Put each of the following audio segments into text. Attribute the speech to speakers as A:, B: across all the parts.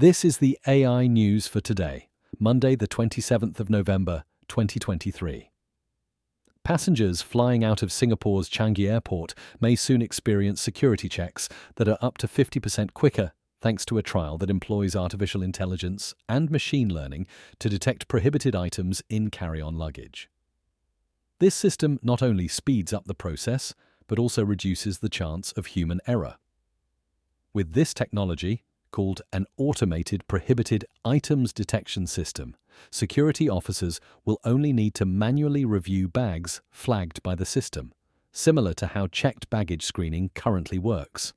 A: This is the AI news for today, Monday, the 27th of November, 2023. Passengers flying out of Singapore's Changi Airport may soon experience security checks that are up to 50% quicker thanks to a trial that employs artificial intelligence and machine learning to detect prohibited items in carry on luggage. This system not only speeds up the process, but also reduces the chance of human error. With this technology, called an Automated Prohibited Items Detection System, security officers will only need to manually review bags flagged by the system, similar to how checked baggage screening currently works.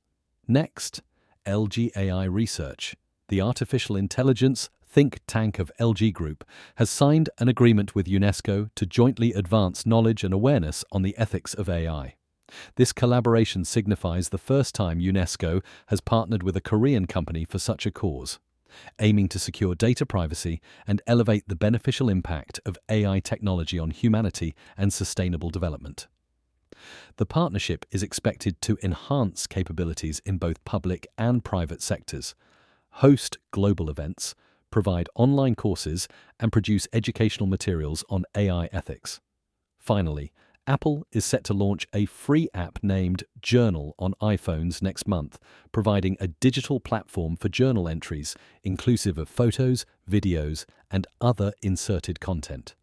A: Next, LG AI Research, the artificial intelligence think tank of LG Group, has signed an agreement with UNESCO to jointly advance knowledge and awareness on the ethics of AI. This collaboration signifies the first time UNESCO has partnered with a Korean company for such a cause, aiming to secure data privacy and elevate the beneficial impact of AI technology on humanity and sustainable development. The partnership is expected to enhance capabilities in both public and private sectors, host global events, provide online courses, and produce educational materials on AI ethics. Finally, Apple is set to launch a free app named Journal on iPhones next month, providing a digital platform for journal entries, inclusive of photos, videos, and other inserted content.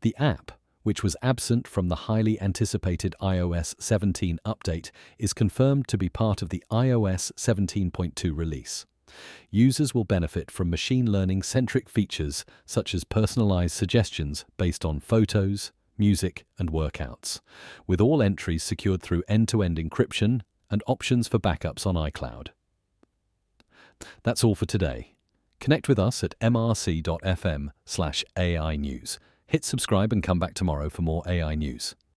A: The app, which was absent from the highly anticipated iOS 17 update, is confirmed to be part of the iOS 17.2 release. Users will benefit from machine learning centric features such as personalized suggestions based on photos, music, and workouts, with all entries secured through end to end encryption and options for backups on iCloud. That's all for today. Connect with us at mrc.fm slash AI News. Hit subscribe and come back tomorrow for more AI news.